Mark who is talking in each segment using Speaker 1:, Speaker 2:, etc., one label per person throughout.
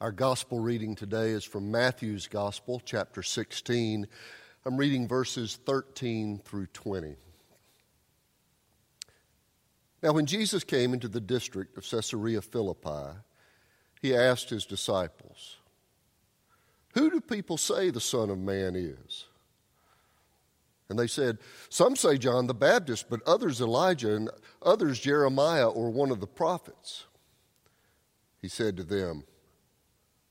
Speaker 1: Our gospel reading today is from Matthew's Gospel, chapter 16. I'm reading verses 13 through 20. Now, when Jesus came into the district of Caesarea Philippi, he asked his disciples, Who do people say the Son of Man is? And they said, Some say John the Baptist, but others Elijah, and others Jeremiah or one of the prophets. He said to them,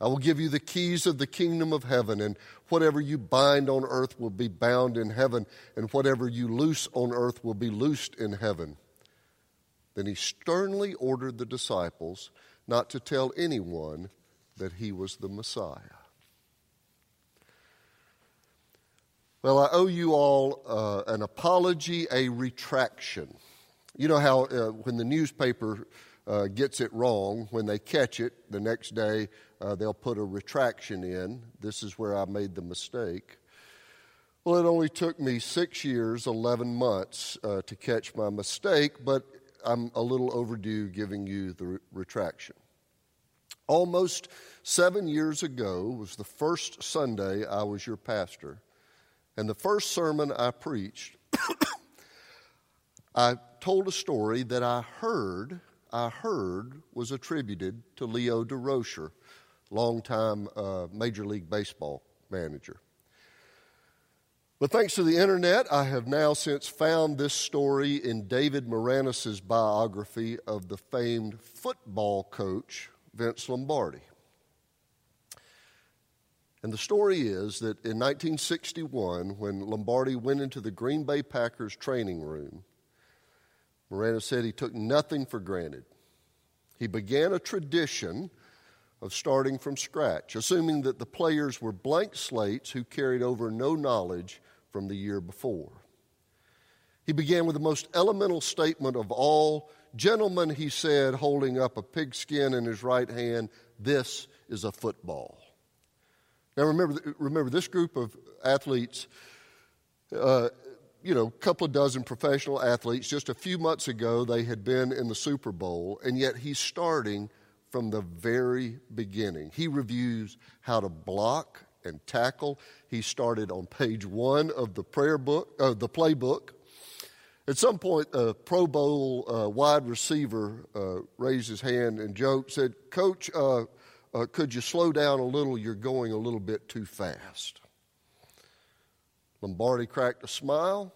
Speaker 1: I will give you the keys of the kingdom of heaven, and whatever you bind on earth will be bound in heaven, and whatever you loose on earth will be loosed in heaven. Then he sternly ordered the disciples not to tell anyone that he was the Messiah. Well, I owe you all uh, an apology, a retraction. You know how uh, when the newspaper uh, gets it wrong, when they catch it the next day, uh, they'll put a retraction in. This is where I made the mistake. Well, it only took me six years, 11 months uh, to catch my mistake, but I'm a little overdue giving you the re- retraction. Almost seven years ago was the first Sunday I was your pastor, and the first sermon I preached, I told a story that I heard I heard was attributed to Leo Durocher, longtime uh, Major League Baseball manager. But thanks to the internet, I have now since found this story in David Maraniss' biography of the famed football coach Vince Lombardi. And the story is that in 1961, when Lombardi went into the Green Bay Packers training room, Maraniss said he took nothing for granted. He began a tradition of starting from scratch, assuming that the players were blank slates who carried over no knowledge from the year before. He began with the most elemental statement of all Gentlemen, he said, holding up a pigskin in his right hand, this is a football. Now, remember, remember this group of athletes uh, you know, a couple of dozen professional athletes. Just a few months ago, they had been in the Super Bowl, and yet he's starting from the very beginning. He reviews how to block and tackle. He started on page one of the prayer book, uh, the playbook. At some point, a Pro Bowl uh, wide receiver uh, raised his hand and joked, said, Coach, uh, uh, could you slow down a little? You're going a little bit too fast. Lombardi cracked a smile,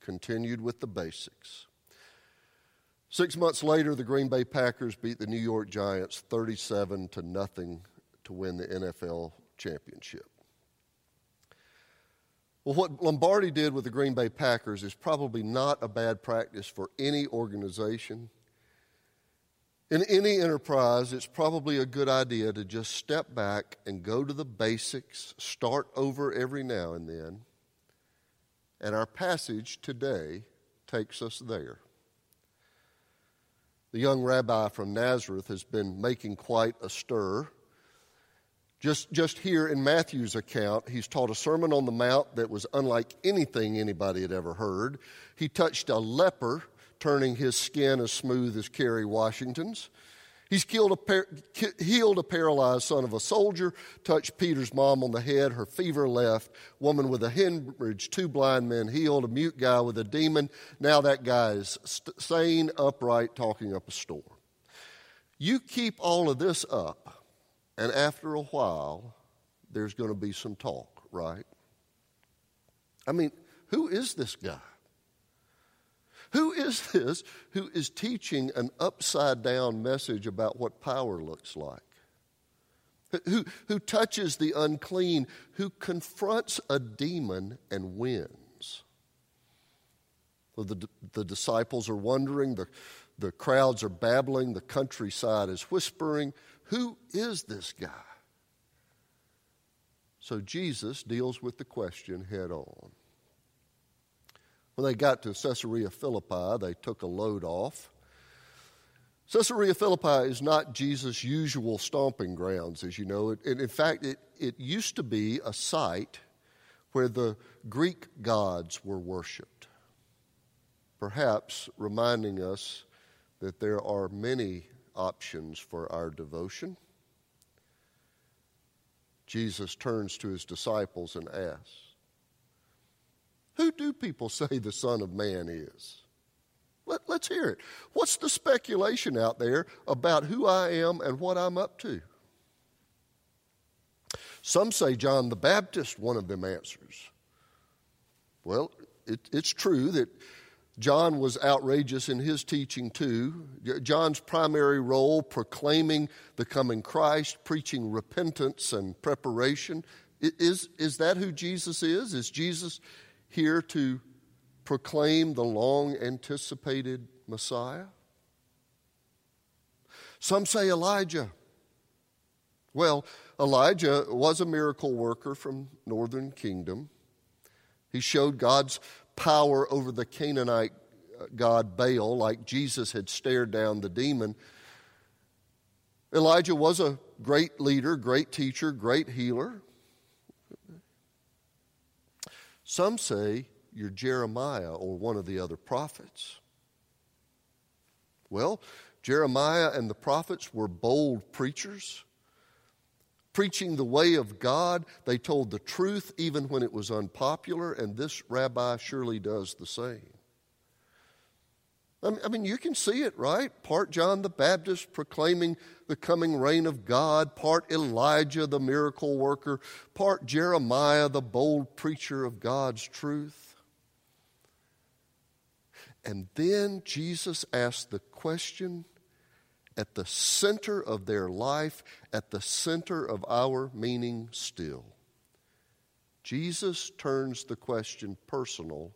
Speaker 1: continued with the basics. Six months later, the Green Bay Packers beat the New York Giants 37 to nothing to win the NFL championship. Well, what Lombardi did with the Green Bay Packers is probably not a bad practice for any organization. In any enterprise, it's probably a good idea to just step back and go to the basics, start over every now and then, and our passage today takes us there. The young rabbi from Nazareth has been making quite a stir. Just, just here in Matthew's account, he's taught a Sermon on the Mount that was unlike anything anybody had ever heard. He touched a leper, turning his skin as smooth as Kerry Washington's. He's a par- healed a paralyzed son of a soldier, touched Peter's mom on the head, her fever left. Woman with a hemorrhage, two blind men healed, a mute guy with a demon. Now that guy is st- sane, upright, talking up a storm. You keep all of this up, And after a while, there's going to be some talk, right? I mean, who is this guy? Who is this who is teaching an upside down message about what power looks like? Who, who touches the unclean, who confronts a demon and wins? Well, the, the disciples are wondering, the, the crowds are babbling, the countryside is whispering. Who is this guy? So Jesus deals with the question head on. When they got to Caesarea Philippi, they took a load off. Caesarea Philippi is not Jesus' usual stomping grounds, as you know. It, in fact, it, it used to be a site where the Greek gods were worshiped, perhaps reminding us that there are many options for our devotion. Jesus turns to his disciples and asks, who do people say the Son of Man is? Let, us hear it. What's the speculation out there about who I am and what I'm up to? Some say John the Baptist, one of them answers. Well, it, it's true that John was outrageous in his teaching too. John's primary role, proclaiming the coming Christ, preaching repentance and preparation. Is, is that who Jesus is? Is Jesus here to proclaim the long anticipated Messiah? Some say Elijah. Well, Elijah was a miracle worker from northern kingdom. He showed God's power over the Canaanite uh, god Baal like Jesus had stared down the demon. Elijah was a great leader, great teacher, great healer. Some say you're Jeremiah or one of the other prophets. Well, Jeremiah and the prophets were bold preachers. Preaching the way of God, they told the truth even when it was unpopular, and this rabbi surely does the same. I mean, you can see it, right? Part John the Baptist proclaiming the coming reign of God, part Elijah the miracle worker, part Jeremiah the bold preacher of God's truth. And then Jesus asked the question at the center of their life, at the center of our meaning still. Jesus turns the question personal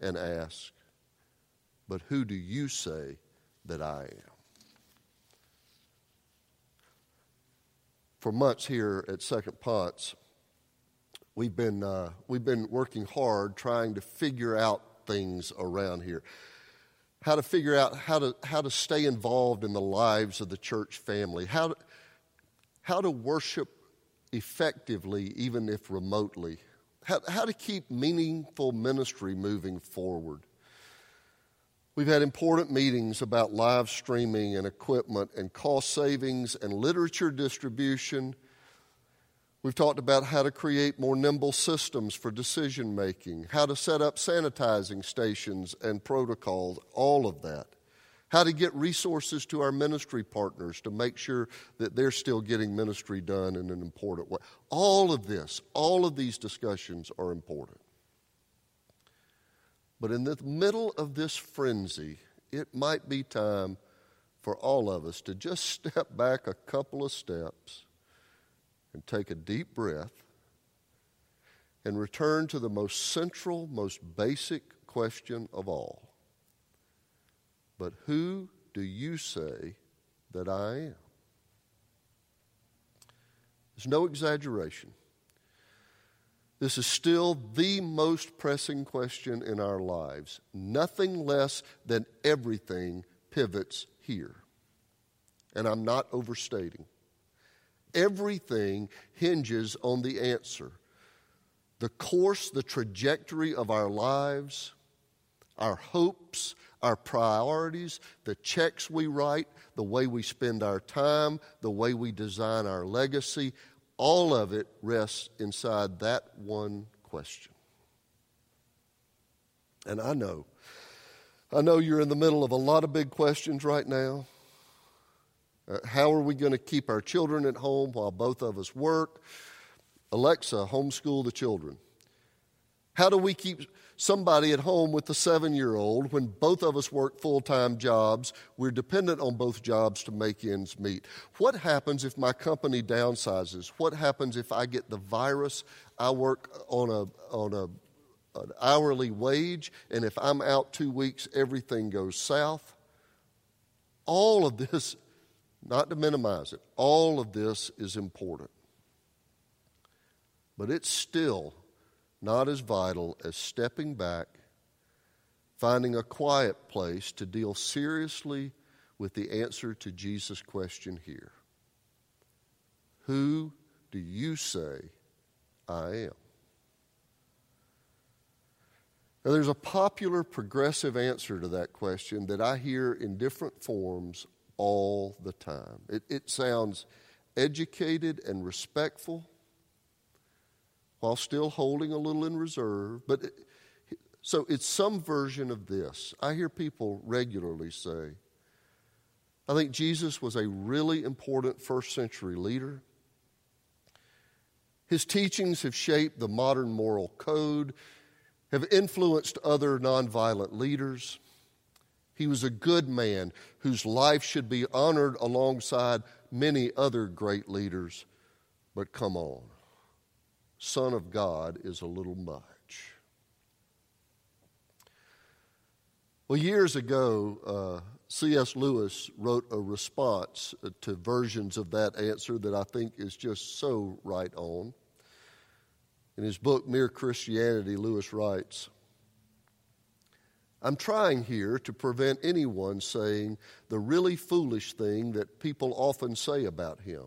Speaker 1: and asks, but who do you say that I am? For months here at Second Ponce, we've been, uh, we've been working hard trying to figure out things around here. How to figure out how to, how to stay involved in the lives of the church family, how to, how to worship effectively, even if remotely, how, how to keep meaningful ministry moving forward. We've had important meetings about live streaming and equipment and cost savings and literature distribution. We've talked about how to create more nimble systems for decision making, how to set up sanitizing stations and protocols, all of that. How to get resources to our ministry partners to make sure that they're still getting ministry done in an important way. All of this, all of these discussions are important. But in the middle of this frenzy, it might be time for all of us to just step back a couple of steps and take a deep breath and return to the most central, most basic question of all. But who do you say that I am? There's no exaggeration. This is still the most pressing question in our lives. Nothing less than everything pivots here. And I'm not overstating. Everything hinges on the answer. The course, the trajectory of our lives, our hopes, our priorities, the checks we write, the way we spend our time, the way we design our legacy, all of it rests inside that one question. And I know, I know you're in the middle of a lot of big questions right now. Uh, how are we going to keep our children at home while both of us work? Alexa, homeschool the children. How do we keep somebody at home with the seven year old when both of us work full time jobs? We're dependent on both jobs to make ends meet. What happens if my company downsizes? What happens if I get the virus? I work on a, on a an hourly wage, and if I'm out two weeks, everything goes south. All of this, not to minimize it, all of this is important. But it's still not as vital as stepping back, finding a quiet place to deal seriously with the answer to Jesus' question here Who do you say I am? Now, there's a popular progressive answer to that question that I hear in different forms all the time. It, it sounds educated and respectful while still holding a little in reserve. But it, so it's some version of this. I hear people regularly say, I think Jesus was a really important first century leader. His teachings have shaped the modern moral code have influenced other nonviolent leaders. He was a good man whose life should be honored alongside many other great leaders. But come on, Son of God is a little much. Well, years ago, uh, C.S. Lewis wrote a response to versions of that answer that I think is just so right on. In his book, Mere Christianity, Lewis writes I'm trying here to prevent anyone saying the really foolish thing that people often say about him.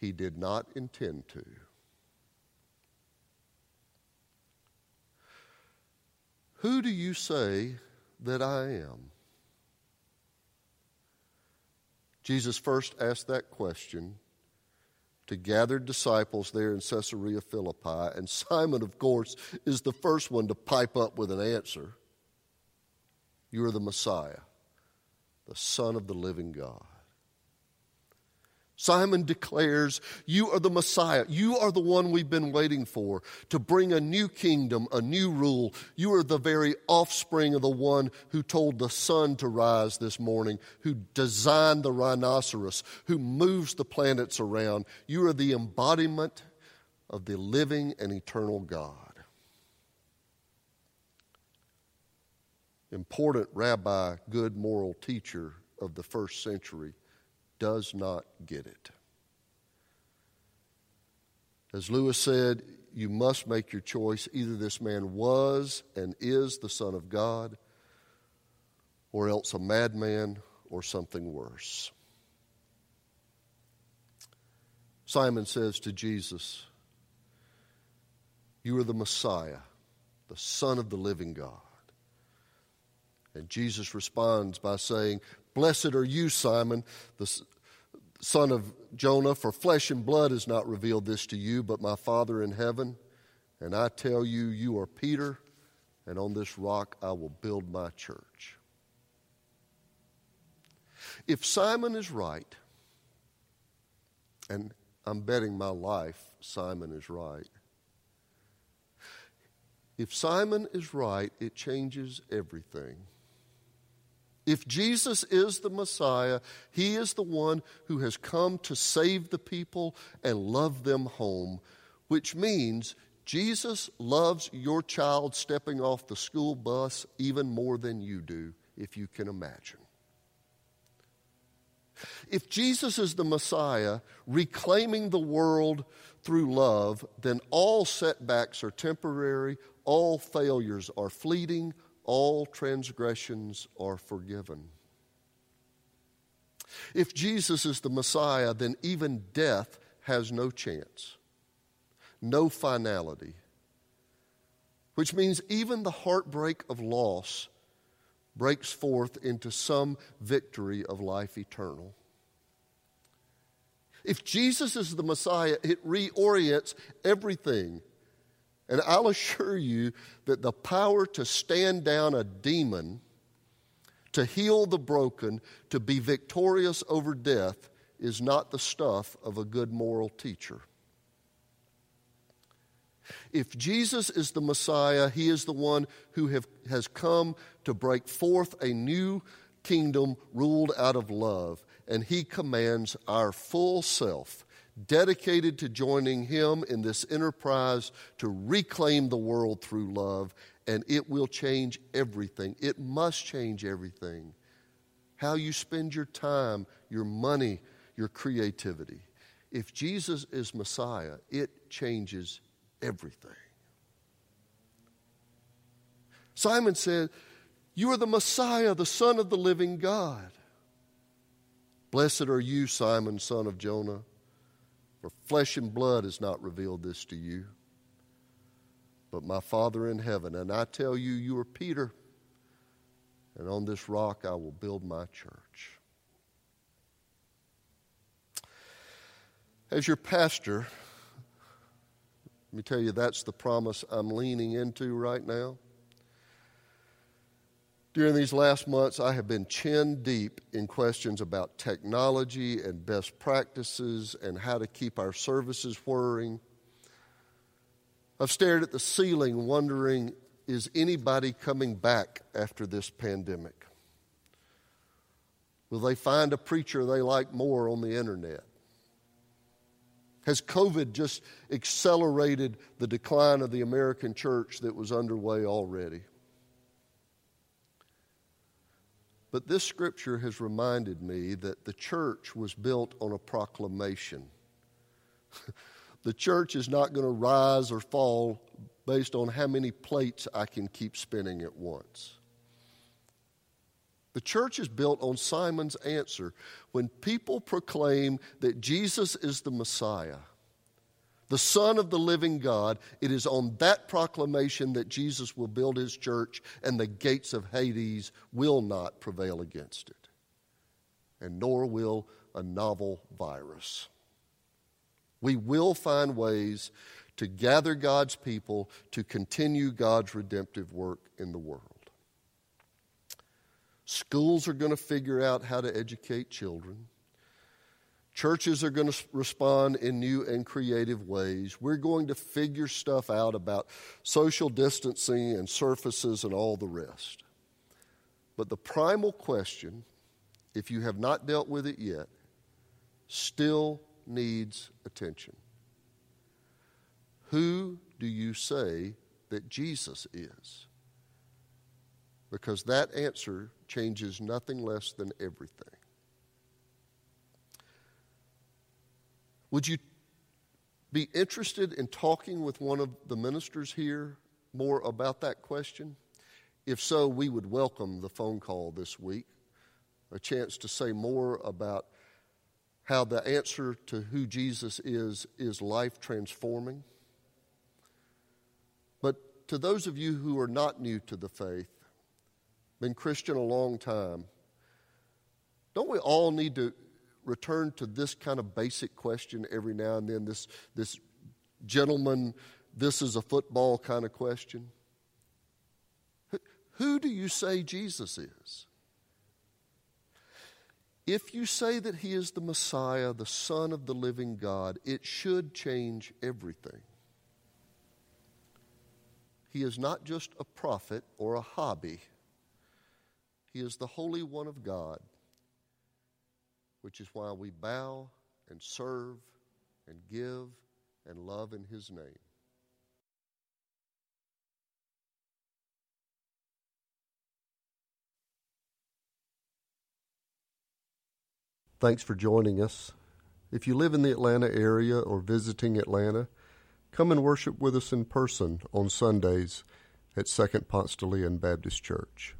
Speaker 1: he did not intend to. Who do you say that I am? Jesus first asked that question to gathered disciples there in Caesarea Philippi, and Simon, of course, is the first one to pipe up with an answer. You are the Messiah, the Son of the living God. Simon declares, You are the Messiah. You are the one we've been waiting for to bring a new kingdom, a new rule. You are the very offspring of the one who told the sun to rise this morning, who designed the rhinoceros, who moves the planets around. You are the embodiment of the living and eternal God. Important rabbi, good moral teacher of the first century does not get it. As Lewis said, you must make your choice. Either this man was and is the Son of God, or else a madman or something worse. Simon says to Jesus, You are the Messiah, the Son of the living God. And Jesus responds by saying, Blessed are you, Simon, the son of Jonah, for flesh and blood has not revealed this to you, but my Father in heaven. And I tell you, you are Peter, and on this rock I will build my church. If Simon is right, and I'm betting my life Simon is right. If Simon is right, it changes everything. If Jesus is the Messiah, he is the one who has come to save the people and love them home, which means Jesus loves your child stepping off the school bus even more than you do, if you can imagine. If Jesus is the Messiah, reclaiming the world through love, then all setbacks are temporary, all failures are fleeting, all transgressions are forgiven. If Jesus is the Messiah, then even death has no chance, no finality, which means even the heartbreak of loss breaks forth into some victory of life eternal. If Jesus is the Messiah, it reorients everything. And I'll assure you that the power to stand down a demon, to heal the broken, to be victorious over death is not the stuff of a good moral teacher. If Jesus is the Messiah, he is the one who have, has come to break forth a new kingdom ruled out of love and He commands our full self, dedicated to joining Him in this enterprise to reclaim the world through love, and it will change everything. It must change everything. How you spend your time, your money, your creativity. If Jesus is Messiah, it changes everything. Simon said, You are the Messiah, the Son of the living God. Blessed are you, Simon, son of Jonah, for flesh and blood has not revealed this to you, but my Father in heaven. And I tell you, you are Peter, and on this rock I will build my church. As your pastor, let me tell you, that's the promise I'm leaning into right now. During these last months, I have been chin deep in questions about technology and best practices and how to keep our services whirring. I've stared at the ceiling wondering is anybody coming back after this pandemic? Will they find a preacher they like more on the internet? Has COVID just accelerated the decline of the American church that was underway already? But this scripture has reminded me that the church was built on a proclamation. the church is not going to rise or fall based on how many plates I can keep spinning at once. The church is built on Simon's answer. When people proclaim that Jesus is the Messiah, the Son of the living God, it is on that proclamation that Jesus will build his church and the gates of Hades will not prevail against it. And nor will a novel virus. We will find ways to gather God's people to continue God's redemptive work in the world. Schools are going to figure out how to educate children. Churches are going to respond in new and creative ways. We're going to figure stuff out about social distancing and surfaces and all the rest. But the primal question, if you have not dealt with it yet, still needs attention. Who do you say that Jesus is? Because that answer changes nothing less than everything. Would you be interested in talking with one of the ministers here more about that question? If so, we would welcome the phone call this week, a chance to say more about how the answer to who Jesus is is life transforming. But to those of you who are not new to the faith, been Christian a long time, don't we all need to return to this kind of basic question every now and then, this, this gentleman, this is a football kind of question? Who do you say Jesus is? If you say that he is the Messiah, the Son of the living God, it should change everything. He is not just a prophet or a hobby. He is the Holy One of God, which is why we bow and serve and give and love in His name. Thanks for joining us. If you live in the Atlanta area or visiting Atlanta, come and worship with us in person on Sundays at Second Ponce de Leon Baptist Church.